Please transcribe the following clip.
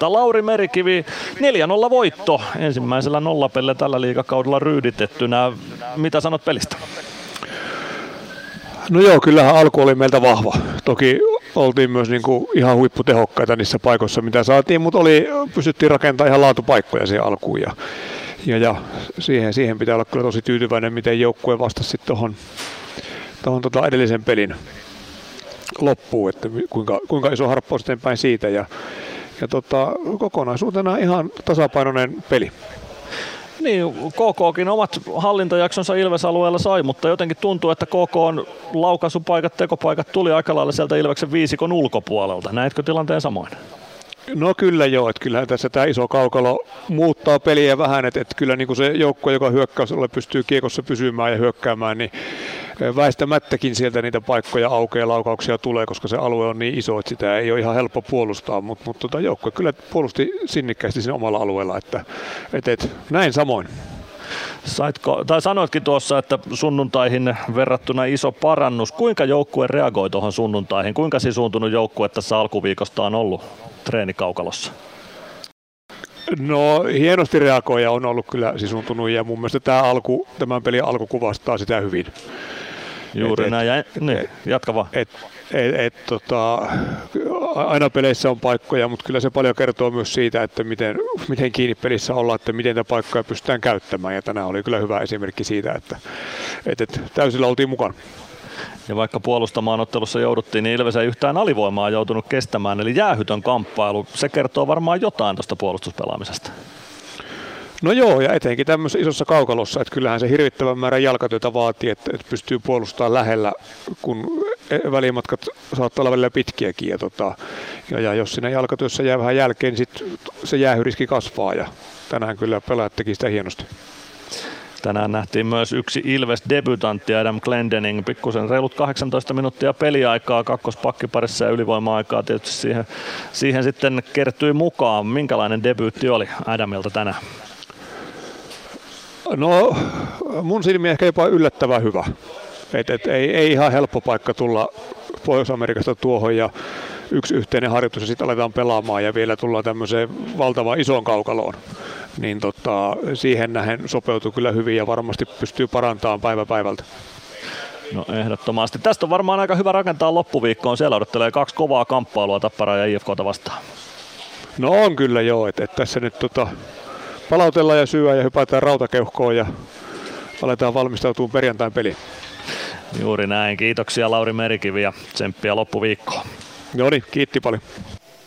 Lauri Merikivi, 4-0 voitto ensimmäisellä nollapelle tällä liikakaudella ryyditettynä. Mitä sanot pelistä? No joo, kyllähän alku oli meiltä vahva. Toki oltiin myös niin kuin ihan huipputehokkaita niissä paikoissa, mitä saatiin, mutta oli, pystyttiin rakentamaan ihan laatupaikkoja siihen alkuun. Ja, ja, ja siihen, siihen pitää olla kyllä tosi tyytyväinen, miten joukkue vastasi tuohon tota edellisen pelin loppuun, että kuinka, kuinka iso harppaus eteenpäin siitä. Ja, ja tota, kokonaisuutena ihan tasapainoinen peli. Niin, KKkin omat hallintojaksonsa Ilves-alueella sai, mutta jotenkin tuntuu, että KK on laukaisupaikat, tekopaikat tuli aika lailla sieltä Ilveksen viisikon ulkopuolelta. Näetkö tilanteen samoin? No kyllä joo, että kyllähän tässä tämä iso kaukalo muuttaa peliä vähän, että, että kyllä niin kuin se joukkue, joka hyökkäysalueella pystyy kiekossa pysymään ja hyökkäämään, niin väistämättäkin sieltä niitä paikkoja aukeaa laukauksia tulee, koska se alue on niin iso, että sitä ei ole ihan helppo puolustaa, mutta, mutta tota joukkue kyllä puolusti sinnikkäästi siinä omalla alueella, että, että, että näin samoin. Saitko, tai sanoitkin tuossa, että sunnuntaihin verrattuna iso parannus. Kuinka joukkue reagoi tuohon sunnuntaihin? Kuinka sisuuntunut joukkue tässä alkuviikosta on ollut treenikaukalossa? No hienosti reagoija on ollut kyllä sisuntunut ja mun mielestä tämä alku, tämän pelin alku kuvastaa sitä hyvin. Juuri et, näin, ja, niin, jatka vaan. Et, et, et, tota, aina peleissä on paikkoja, mutta kyllä se paljon kertoo myös siitä, että miten, miten kiinni pelissä ollaan, että miten niitä paikkoja pystytään käyttämään. Ja tänään oli kyllä hyvä esimerkki siitä, että et, et, täysillä oltiin mukana. Ja vaikka puolustamaan ottelussa jouduttiin, niin Ilves ei yhtään alivoimaa joutunut kestämään. Eli jäähytön kamppailu, se kertoo varmaan jotain tuosta puolustuspelaamisesta. No joo, ja etenkin tämmöisessä isossa kaukalossa, että kyllähän se hirvittävän määrän jalkatyötä vaatii, että, että pystyy puolustamaan lähellä, kun e, välimatkat saattaa olla välillä pitkiäkin. Ja, tota, ja, ja jos siinä jalkatyössä jää vähän jälkeen, niin sit se jäähyriski kasvaa, ja tänään kyllä pelaajat teki sitä hienosti. Tänään nähtiin myös yksi Ilves-debutantti Adam Glendening, pikkusen reilut 18 minuuttia peliaikaa kakkospakkiparissa ja ylivoima-aikaa tietysti siihen, siihen sitten kertyi mukaan. Minkälainen debyytti oli Adamilta tänään? No mun silmiin ehkä jopa yllättävän hyvä. Et, et, ei, ei ihan helppo paikka tulla Pohjois-Amerikasta tuohon ja yksi yhteinen harjoitus ja sitten aletaan pelaamaan ja vielä tullaan tämmöiseen valtavan isoon kaukaloon. Niin tota, siihen nähen sopeutuu kyllä hyvin ja varmasti pystyy parantamaan päivä päivältä. No ehdottomasti. Tästä on varmaan aika hyvä rakentaa loppuviikkoon. Siellä odottelee kaksi kovaa kamppailua Tapparaa ja IFKta vastaan. No on kyllä joo, että et tässä nyt tota, palautellaan ja syödään ja hypätään rautakeuhkoon ja aletaan valmistautua perjantain peliin. Juuri näin. Kiitoksia Lauri Merikivi ja tsemppiä loppuviikkoon. Joo niin, kiitti paljon.